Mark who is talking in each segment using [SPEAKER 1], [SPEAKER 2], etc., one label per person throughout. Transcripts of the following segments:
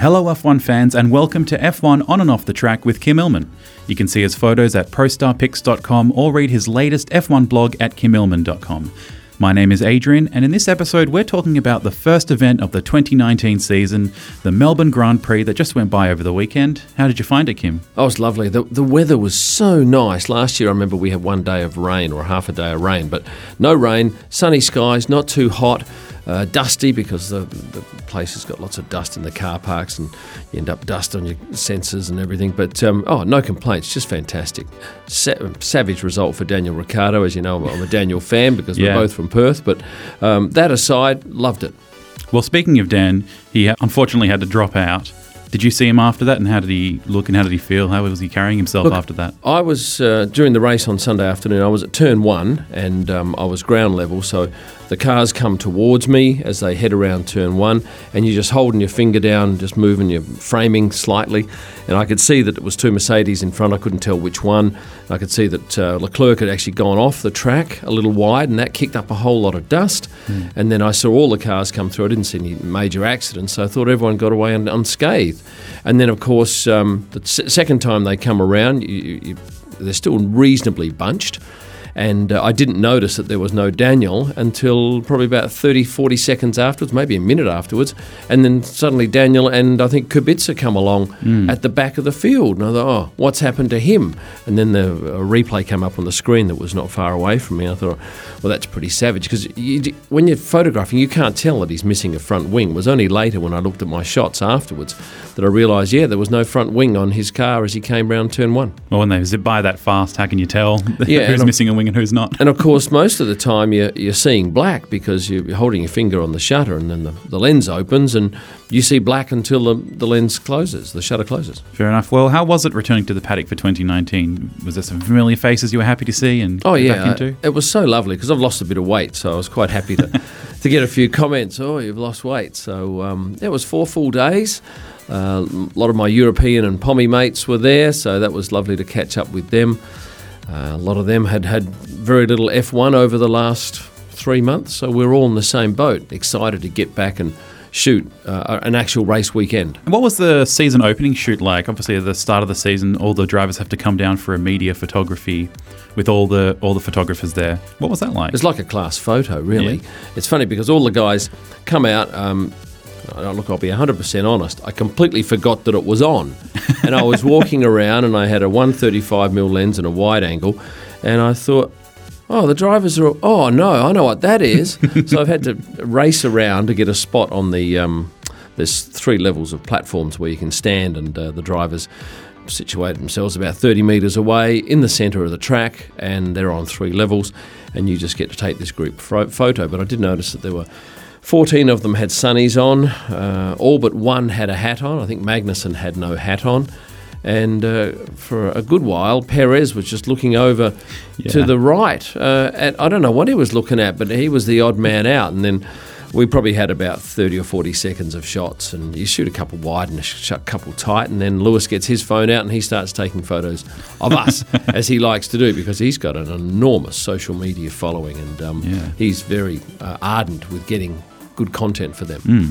[SPEAKER 1] Hello, F1 fans, and welcome to F1 On and Off the Track with Kym Illman. You can see his photos at prostarpics.com or read his latest F1 blog at kymillman.com. My name is Adrian, and in this episode, we're talking about the first event of the 2019 season, the Melbourne Grand Prix that just went by over the weekend. How did you find it, Kym?
[SPEAKER 2] Oh, it was lovely. The, the weather was so nice. Last year, I remember we had one day of rain or half a day of rain, but no rain, sunny skies, not too hot. Uh, dusty because the, the place has got lots of dust in the car parks and you end up dust on your sensors and everything. But um, oh, no complaints, just fantastic. Sa- savage result for Daniel Ricciardo. As you know, I'm a Daniel fan because
[SPEAKER 1] Yeah.
[SPEAKER 2] we're both from Perth. But um, that aside, loved it.
[SPEAKER 1] Well, speaking of Dan, he unfortunately had to drop out. Did you see him after that, and how did he look and how did he feel? How was he carrying himself
[SPEAKER 2] Look,
[SPEAKER 1] after that?
[SPEAKER 2] I was uh, during the race on Sunday afternoon. I was at turn one, and um, I was ground level. So the cars come towards me as they head around turn one, and you're just holding your finger down, just moving your framing slightly. And I could see that it was two Mercedes in front. I couldn't tell which one. I could see that uh, Leclerc had actually gone off the track a little wide, and that kicked up a whole lot of dust. And then I saw all the cars come through. I didn't see any major accidents, so I thought everyone got away un- And then, of course, um, the s- second time they come around, you, you, they're still reasonably bunched. And uh, I didn't notice that there was no Daniel until probably about 30, 40 seconds afterwards, maybe a minute afterwards. And then suddenly Daniel and I think Kubica come along at the back of the field. And I thought, oh, what's happened to him? And then the replay came up on the screen that was not far away from me. I thought, well, that's pretty savage because you, when you're photographing, you can't tell that he's missing a front wing. It was only later when I looked at my shots afterwards that I realised, yeah, there was no front wing on his car as he came round turn one.
[SPEAKER 1] Well, when they zip by that fast, how can you tell
[SPEAKER 2] Yeah,
[SPEAKER 1] who's missing a wing and who's not?
[SPEAKER 2] And of course, most of the time you're, you're seeing black because you're holding your finger on the shutter and then the, the lens opens and you see black until the, the lens closes, the shutter closes.
[SPEAKER 1] Fair enough. Well, how was it returning to the paddock for 2019? Was there some familiar faces you were happy to see and
[SPEAKER 2] Oh,
[SPEAKER 1] get
[SPEAKER 2] yeah.
[SPEAKER 1] back into?
[SPEAKER 2] It was so lovely because I've lost a bit of weight, so I was quite happy to, to get a few comments. Oh, you've lost weight. So um, it was four full days. Uh, a lot of my European and Pommy mates were there, so that was lovely to catch up with them. Uh, a lot of them had had very little F1 over the last three months, so we're all in the same boat, excited to get back and shoot uh, an actual race weekend.
[SPEAKER 1] And what was the season opening shoot like? Obviously, at the start of the season, all the drivers have to come down for a media photography with all the all the photographers there. What was that like?
[SPEAKER 2] It's like a class photo, really.
[SPEAKER 1] Yeah.
[SPEAKER 2] It's funny because all the guys come out. Um, look, I'll be 100% honest. I completely forgot that it was on. And I was walking around and I had a 135mm lens and a wide angle. And I thought, oh, the drivers are, oh, no, I know what that is. so I've had to race around to get a spot on the, um, there's three levels of platforms where you can stand and uh, the drivers situate themselves about 30 metres away in the centre of the track and they're on three levels and you just get to take this group photo. But I did notice that there were 14 of them had sunnies on, uh, all but one had a hat on. I think Magnussen had no hat on. And uh, for a good while, Perez was just looking over to the right. Uh, and I don't know what he was looking at, but he was the odd man out. And then we probably had about 30 or 40 seconds of shots. And you shoot a couple wide and a couple tight. And then Lewis gets his phone out and he starts taking photos of us, as he likes to do, because he's got an enormous social media following. And um,
[SPEAKER 1] Yeah.
[SPEAKER 2] he's very uh, ardent with getting good content for them.
[SPEAKER 1] Hmm.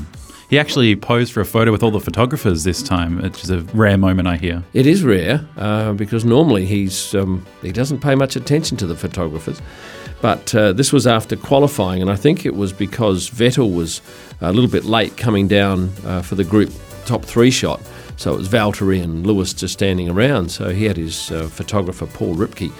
[SPEAKER 1] He actually posed for a photo with all the photographers this time, which is a rare moment I hear.
[SPEAKER 2] It is rare uh, because normally he's um, he doesn't pay much attention to the photographers, but uh, this was after qualifying, and I think it was because Vettel was a little bit late coming down uh, for the group top three shot. So it was Valtteri and Lewis just standing around. So he had his uh, photographer Paul Ripke,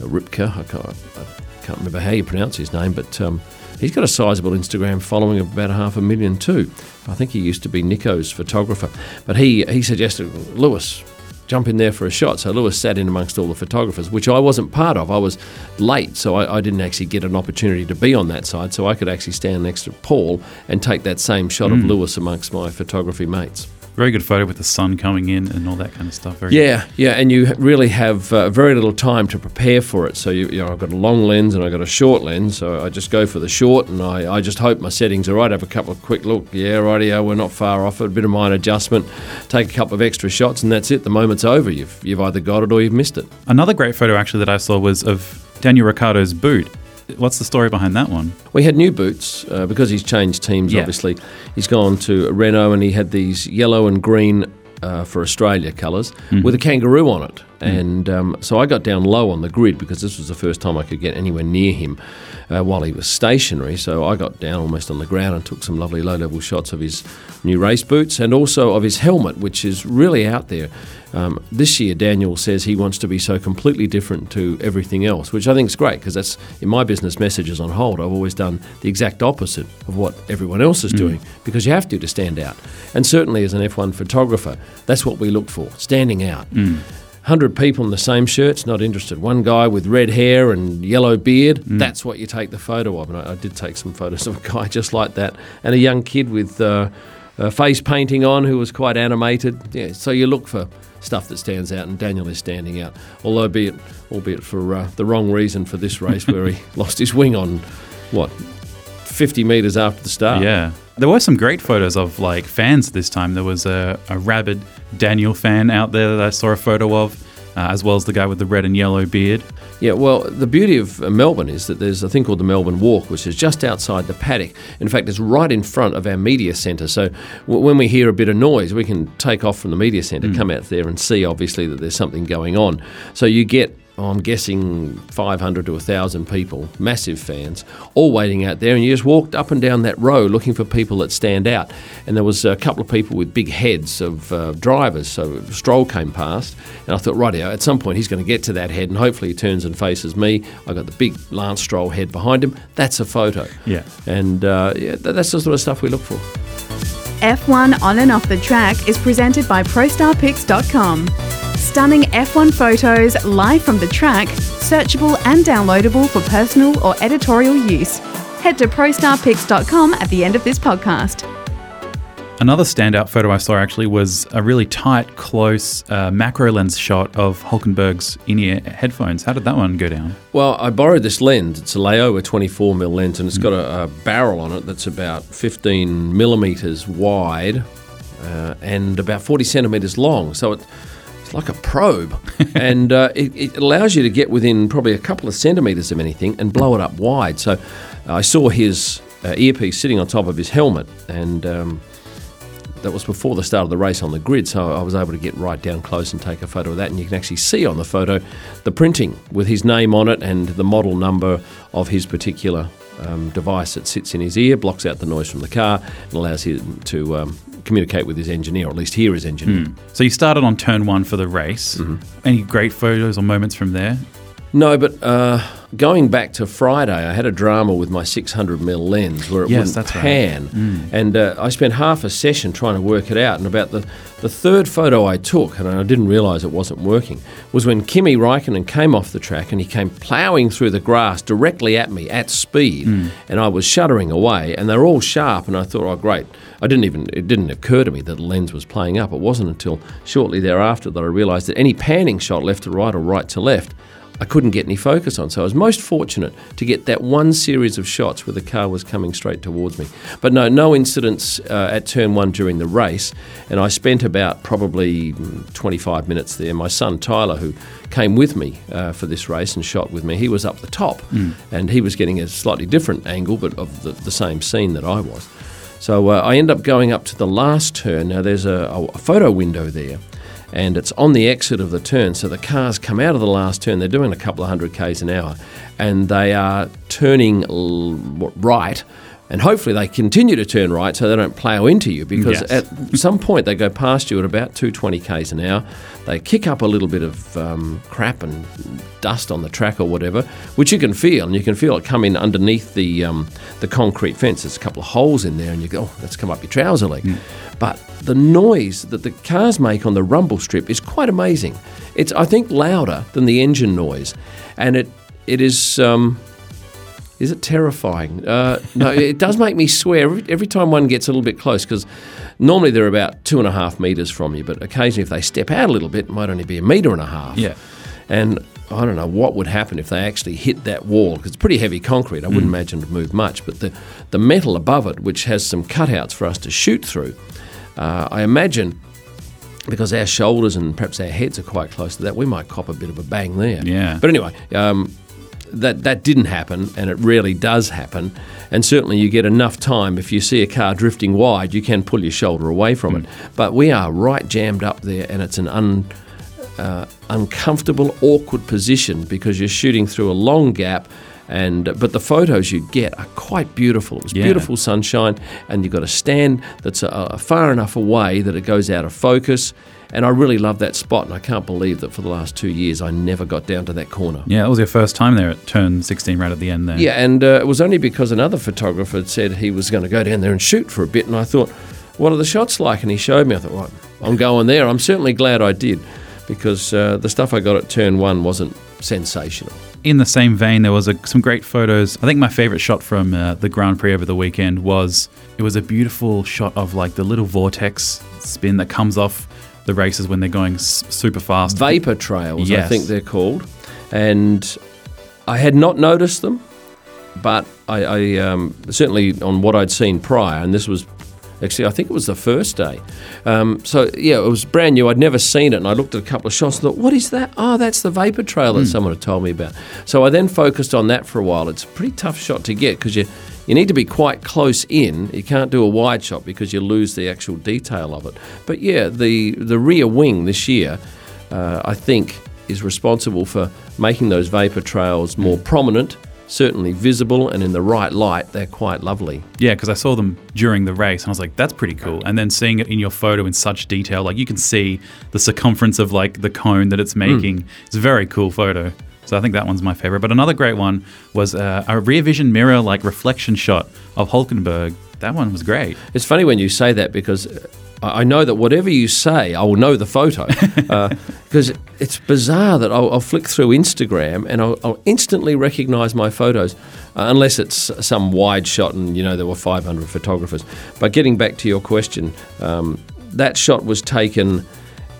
[SPEAKER 2] uh, Ripke. I can't, I can't remember how you pronounce his name, but um, he's got a sizable Instagram following of about half a million too. I think he used to be Nico's photographer, but he he suggested Lewis jump in there for a shot. So Lewis sat in amongst all the photographers, which I wasn't part of. I was late, so I, I didn't actually get an opportunity to be on that side. So I could actually stand next to Paul and take that same shot of Lewis amongst my photography mates.
[SPEAKER 1] Very good photo with the sun coming in and all that kind of stuff. Very
[SPEAKER 2] Yeah, yeah, and you really have uh, very little time to prepare for it. So you, you know, I've got a long lens and I've got a short lens. So I just go for the short, and I, I just hope my settings are right. Have a couple of quick look. Yeah, rightio, we're not far off it. A bit of minor adjustment. Take a couple of extra shots, and that's it. The moment's over. You've you've either got it or you've missed it.
[SPEAKER 1] Another great photo actually that I saw was of Daniel Ricciardo's boot. What's the story behind that one?
[SPEAKER 2] We had new boots uh, because he's changed teams.
[SPEAKER 1] Yeah.
[SPEAKER 2] Obviously, he's gone to Renault and he had these yellow and green uh, for Australia colors
[SPEAKER 1] Mm-hmm.
[SPEAKER 2] with a kangaroo on it.
[SPEAKER 1] Mm.
[SPEAKER 2] And um, so I got down low on the grid because this was the first time I could get anywhere near him uh, while he was stationary. So I got down almost on the ground and took some lovely low level shots of his new race boots and also of his helmet, which is really out there. Um, this year, Daniel says he wants to be so completely different to everything else, which I think is great because that's in my business messages on hold. I've always done the exact opposite of what everyone else is doing because you have to to stand out. And certainly as an F1 photographer, that's what we look for standing out. 100 people in the same shirts, not interested. One guy with red hair and yellow beard, that's what you take the photo of. And I, I did take some photos of a guy just like that, and a young kid with uh, uh, face painting on who was quite animated. Yeah, so you look for stuff that stands out, and Daniel is standing out, although be it, albeit for uh, the wrong reason for this race where he lost his wing on, what, 50 metres after the start.
[SPEAKER 1] Yeah. There were some great photos of like fans this time. There was a, a rabid Daniel fan out there that I saw a photo of, uh, as well as the guy with the red and yellow beard.
[SPEAKER 2] Yeah, well, the beauty of uh, Melbourne is that there's a thing called the Melbourne Walk, which is just outside the paddock. In fact, it's right in front of our media centre. So w- when we hear a bit of noise, we can take off from the media centre, come out there and see, obviously, that there's something going on. So you get, oh, I'm guessing, 500 to 1,000 people, massive fans, all waiting out there. And you just walked up and down that row looking for people that stand out. And there was a couple of people with big heads of uh, drivers. So Stroll came past, and I thought, right, at some point he's going to get to that head, and hopefully he turns and faces me. I've got the big Lance Stroll head behind him. That's a photo.
[SPEAKER 1] Yeah.
[SPEAKER 2] And uh, yeah, that's the sort of stuff we look for.
[SPEAKER 3] F1 On and Off the Track is presented by ProStarPics.com. Stunning F1 photos live from the track, searchable and downloadable for personal or editorial use. Head to ProStarPics.com at the end of this podcast.
[SPEAKER 1] Another standout photo I saw actually was a really tight, close uh, macro lens shot of Hulkenberg's in-ear headphones. How did that one go down?
[SPEAKER 2] Well, I borrowed this lens. It's a Laowa 24mm lens, and it's got a, a barrel on it that's about 15 millimeters wide uh, and about 40 centimeters long. So it, it's like a probe, and uh, it, it allows you to get within probably a couple of centimeters of anything and blow it up wide. So I saw his uh, earpiece sitting on top of his helmet, and um, that was before the start of the race on the grid, so I was able to get right down close and take a photo of that. And you can actually see on the photo the printing with his name on it and the model number of his particular um, device that sits in his ear, blocks out the noise from the car, and allows him to um, communicate with his engineer, or at least hear his engineer.
[SPEAKER 1] So you started on turn one for the race. Any great photos or moments from there?
[SPEAKER 2] No, but uh, going back to Friday, I had a drama with my 600mm lens where it
[SPEAKER 1] Yes,
[SPEAKER 2] wouldn't
[SPEAKER 1] that's right.
[SPEAKER 2] pan, and uh, I spent half a session trying to work it out. And about the the third photo I took, and I didn't realise it wasn't working, was when Kimi Raikkonen came off the track and he came ploughing through the grass directly at me at speed, and I was shuddering away, and they're all sharp, and I thought, oh great. I didn't even it didn't occur to me that the lens was playing up. It wasn't until shortly thereafter that I realised that any panning shot left to right or right to left I couldn't get any focus on. So I was most fortunate to get that one series of shots where the car was coming straight towards me. But no, no incidents uh, at turn one during the race. And I spent about probably mm, 25 minutes there. My son Tyler, who came with me uh, for this race and shot with me, he was up the top and he was getting a slightly different angle, but of the, the same scene that I was. So uh, I end up going up to the last turn. Now there's a, a photo window there and it's on the exit of the turn. So the cars come out of the last turn. They're doing a couple of hundred k's an hour, and they are turning l- right. And hopefully they continue to turn right so they don't plough into you because
[SPEAKER 1] Yes.
[SPEAKER 2] at some point they go past you at about 220 k's an hour. They kick up a little bit of um, crap and dust on the track or whatever, which you can feel, and you can feel it come in underneath the um, the concrete fence. There's a couple of holes in there, and you go, oh, that's come up your trouser leg. But the noise that the cars make on the rumble strip is quite amazing. It's, I think, louder than the engine noise, and it it is. Um, is it terrifying? Uh, no, it does make me swear every, every time one gets a little bit close because normally they're about two and a half metres from you, but occasionally if they step out a little bit, it might only be a metre and a half.
[SPEAKER 1] Yeah.
[SPEAKER 2] And I don't know what would happen if they actually hit that wall because it's pretty heavy concrete. I wouldn't imagine it would move much, but the, the metal above it, which has some cutouts for us to shoot through, uh, I imagine because our shoulders and perhaps our heads are quite close to that, we might cop a bit of a bang there.
[SPEAKER 1] Yeah.
[SPEAKER 2] But anyway, um, that that didn't happen, and it rarely does happen. And certainly, you get enough time. If you see a car drifting wide, you can pull your shoulder away from it. But we are right jammed up there, and it's an un, uh, uncomfortable, awkward position because you're shooting through a long gap. And but the photos you get are quite beautiful. It's
[SPEAKER 1] Yeah.
[SPEAKER 2] beautiful sunshine, and you've got a stand that's uh, far enough away that it goes out of focus. And I really love that spot, and I can't believe that for the last two years I never got down to that corner.
[SPEAKER 1] Yeah, that was your first time there at turn 16 right at the end there.
[SPEAKER 2] Yeah, and uh, it was only because another photographer had said he was going to go down there and shoot for a bit, and I thought, what are the shots like? And he showed me. I thought, well, I'm going there. I'm certainly glad I did, because uh, the stuff I got at turn one wasn't sensational.
[SPEAKER 1] In the same vein, there was a, some great photos. I think my favorite shot from uh, the Grand Prix over the weekend was it was a beautiful shot of like the little vortex spin that comes off the races when they're going s- super fast.
[SPEAKER 2] Vapor trails, I think they're called, and I had not noticed them, but I, I um, certainly on what I'd seen prior, and this was actually I think it was the first day. Um, so yeah, it was brand new. I'd never seen it, and I looked at a couple of shots and thought, "What is that? Oh, that's the vapor trail that someone had told me about." So I then focused on that for a while. It's a pretty tough shot to get because you. You need to be quite close in. You can't do a wide shot because you lose the actual detail of it. But yeah, the the rear wing this year, uh, I think, is responsible for making those vapor trails more prominent, certainly visible, and in the right light, they're quite lovely.
[SPEAKER 1] Yeah, because I saw them during the race and I was like, that's pretty cool. And then seeing it in your photo in such detail, like you can see the circumference of like the cone that it's making. It's a very cool photo. So I think that one's my favorite. But another great one was uh, a rear vision mirror like reflection shot of Hulkenberg. That one was great.
[SPEAKER 2] It's funny when you say that because I I know that whatever you say, I will know the photo. Because it's bizarre that I'll, I'll flick through Instagram and I'll, I'll instantly recognise my photos, uh, unless it's some wide shot and you know there were 500 photographers. But getting back to your question, um, that shot was taken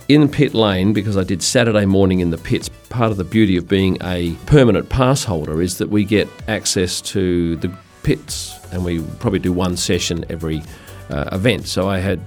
[SPEAKER 2] in pit lane because I did Saturday morning in the pits. Part of the beauty of being a permanent pass holder is that we get access to the pits and we probably do one session every uh, event. So I had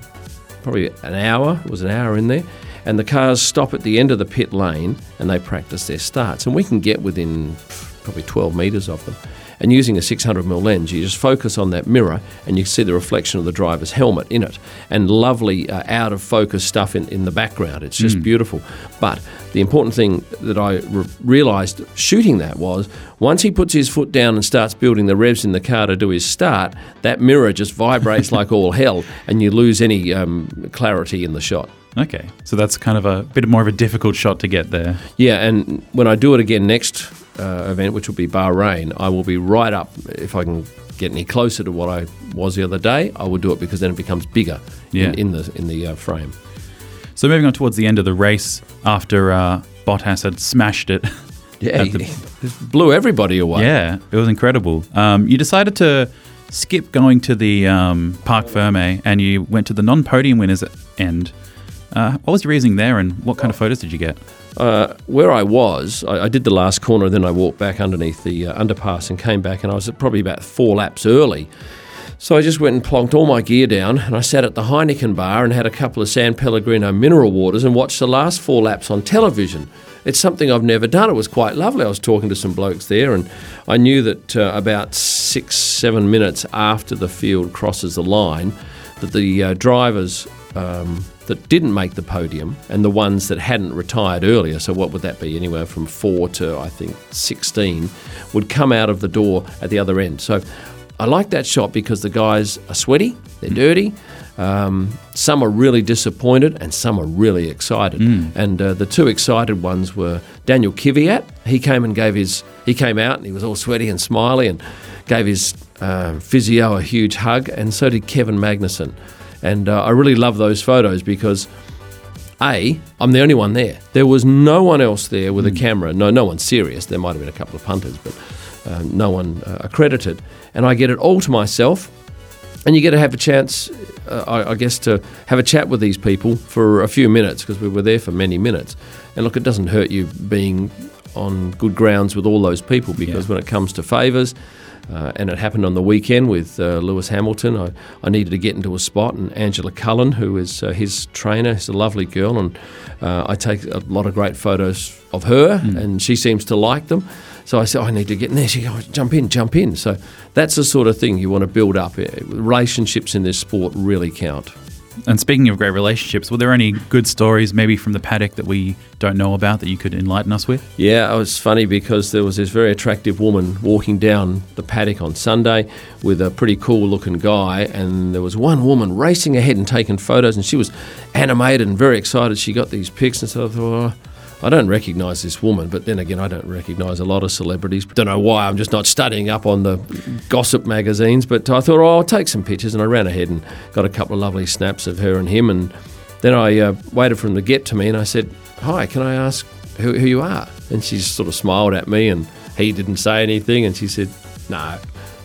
[SPEAKER 2] probably an hour, it was an hour in there, and the cars stop at the end of the pit lane and they practice their starts. And we can get within probably 12 metres of them. And using a 600mm lens, you just focus on that mirror and you see the reflection of the driver's helmet in it and lovely uh, out of focus stuff in, in the background. It's just beautiful. But the important thing that I re- realised shooting that was once he puts his foot down and starts building the revs in the car to do his start, that mirror just vibrates like all hell and you lose any um, clarity in the shot.
[SPEAKER 1] Okay. So that's kind of a bit more of a difficult shot to get there.
[SPEAKER 2] Yeah, and when I do it again next uh, event, which will be Bahrain, I will be right up. If I can get any closer to what I was the other day, I will do it because then it becomes bigger
[SPEAKER 1] Yeah.
[SPEAKER 2] in, in the in the uh, frame.
[SPEAKER 1] So moving on towards the end of the race, after uh, Bottas had smashed it.
[SPEAKER 2] Yeah,
[SPEAKER 1] the-
[SPEAKER 2] blew everybody away.
[SPEAKER 1] Yeah, it was incredible. Um, you decided to skip going to the um, Parc Ferme and you went to the non-podium winners end. Uh, what was your reasoning there, and what kind of photos did you get?
[SPEAKER 2] Uh, where I was, I, I did the last corner, and then I walked back underneath the uh, underpass and came back, and I was probably about four laps early. So I just went and plonked all my gear down, and I sat at the Heineken bar and had a couple of San Pellegrino mineral waters and watched the last four laps on television. It's something I've never done. It was quite lovely. I was talking to some blokes there, and I knew that uh, about six, seven minutes after the field crosses the line, that the uh, drivers um, that didn't make the podium and the ones that hadn't retired earlier, so what would that be? Anywhere from four to I think 16, would come out of the door at the other end. So I like that shot because the guys are sweaty, they're dirty. Um, some are really disappointed and some are really excited. And uh, the two excited ones were Daniel Kvyat. He came and gave his, he came out and he was all sweaty and smiley and gave his uh, physio a huge hug, and so did Kevin Magnussen. And uh, I really love those photos because a, I'm the only one there. There was no one else there with a camera. No, no one serious. There might have been a couple of punters, but um, no one uh, accredited. And I get it all to myself. And you get to have a chance, uh, I, I guess, to have a chat with these people for a few minutes because we were there for many minutes. And look, it doesn't hurt you being on good grounds with all those people because when it comes to favours, uh, and it happened on the weekend with uh, Lewis Hamilton. I, I needed to get into a spot, and Angela Cullen, who is uh, his trainer, is a lovely girl, and uh, I take a lot of great photos of her, and she seems to like them. So I said, I need to get in there. She goes, jump in, jump in. So that's the sort of thing you want to build up. Uh, Relationships in this sport really count.
[SPEAKER 1] And speaking of great relationships, were there any good stories maybe from the paddock that we don't know about that you could enlighten us with?
[SPEAKER 2] Yeah, it was funny because there was this very attractive woman walking down the paddock on Sunday with a pretty cool looking guy, and there was one woman racing ahead and taking photos, and she was animated and very excited. She got these pics, and so I thought, oh, I don't recognise this woman, but then again, I don't recognise a lot of celebrities. Don't know why. I'm just not studying up on the gossip magazines. But I thought, oh, I'll take some pictures, and I ran ahead and got a couple of lovely snaps of her and him. And then I uh, waited for him to get to me, and I said, "Hi, can I ask who, who you are?" And she sort of smiled at me, and he didn't say anything. And she said, "No."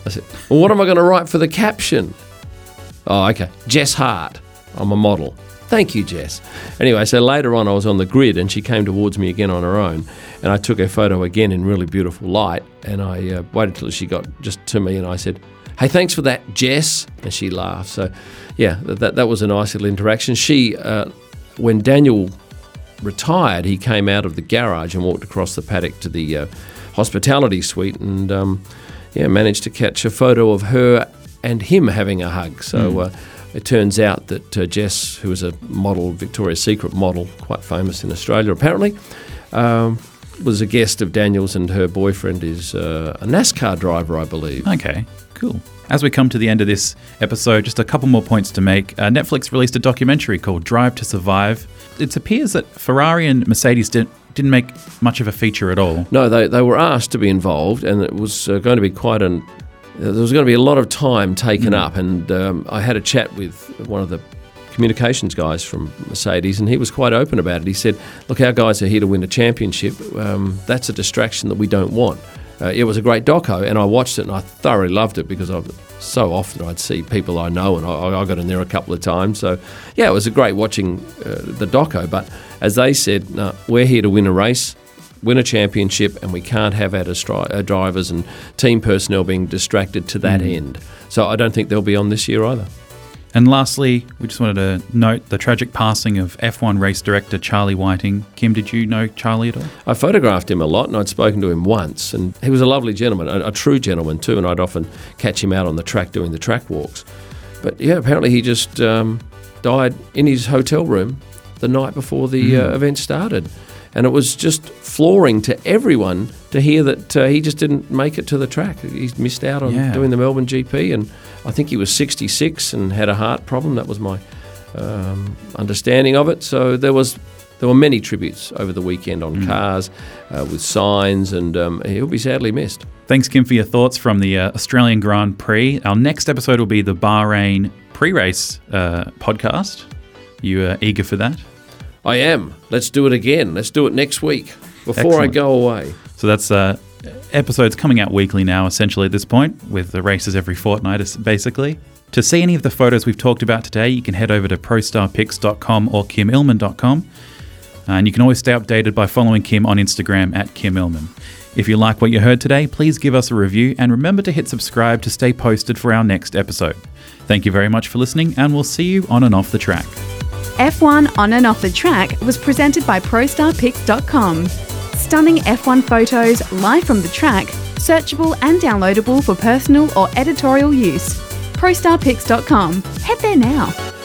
[SPEAKER 2] I said, "Well, what am I going to write for the caption?" Oh, okay, Jess Hart. I'm a model. Thank you, Jess. Anyway, so later on, I was on the grid and she came towards me again on her own. And I took her photo again in really beautiful light. And I uh, waited till she got just to me and I said, Hey, thanks for that, Jess. And she laughed. So, yeah, that, that was a nice little interaction. She, uh, when Daniel retired, he came out of the garage and walked across the paddock to the uh, hospitality suite and, um, yeah, managed to catch a photo of her and him having a hug. So, mm. It turns out that uh, Jess, who was a model, Victoria's Secret model, quite famous in Australia apparently, um, was a guest of Daniels, and her boyfriend is uh, a NASCAR driver, I believe.
[SPEAKER 1] Okay, cool. As we come to the end of this episode, just a couple more points to make. Uh, Netflix released a documentary called Drive to Survive. It appears that Ferrari and Mercedes didn't didn't make much of a feature at all.
[SPEAKER 2] No, they, they were asked to be involved, and it was uh, going to be quite an there was going to be a lot of time taken mm. up, and um, I had a chat with one of the communications guys from Mercedes, and he was quite open about it. He said, "Look, our guys are here to win a championship. Um, that's a distraction that we don't want." Uh, it was a great doco, and I watched it, and I thoroughly loved it because I so often I'd see people I know, and I, I, got in there a couple of times. So, yeah, it was a great watching uh, the doco. But as they said, we're here to win a race win a championship, and we can't have our, distri- our drivers and team personnel being distracted to that mm. end. So I don't think they'll be on this year either.
[SPEAKER 1] And lastly, we just wanted to note the tragic passing of F1 race director Charlie Whiting. Kym, did you know Charlie at all?
[SPEAKER 2] I photographed him a lot and I'd spoken to him once. And he was a lovely gentleman, a, a true gentleman too. And I'd often catch him out on the track doing the track walks. But yeah, apparently he just um, died in his hotel room the night before the mm. uh, event started and it was just flooring to everyone to hear that uh, he just didn't make it to the track. He missed out on yeah. doing the Melbourne GP, and I think he was 66 and had a heart problem. That was my um, understanding of it. So there was there were many tributes over the weekend on mm. cars uh, with signs, and um, he'll be sadly missed.
[SPEAKER 1] Thanks, Kym, for your thoughts from the uh, Australian Grand Prix. Our next episode will be the Bahrain pre-race uh, podcast. You are eager for that?
[SPEAKER 2] I am. Let's do it again. Let's do it next week before Excellent. I go away.
[SPEAKER 1] So that's uh, episodes coming out weekly now, essentially at this point, with the races every fortnight, basically. To see any of the photos we've talked about today, you can head over to prostarpics.com or kymillman.com. And you can always stay updated by following Kym on Instagram at Kym Illman. If you like what you heard today, please give us a review and remember to hit subscribe to stay posted for our next episode. Thank you very much for listening, and we'll see you on and off the track.
[SPEAKER 3] F1 On and Off the Track was presented by ProStarPics.com. Stunning F1 photos live from the track, searchable and downloadable for personal or editorial use. ProStarPics.com. Head there now.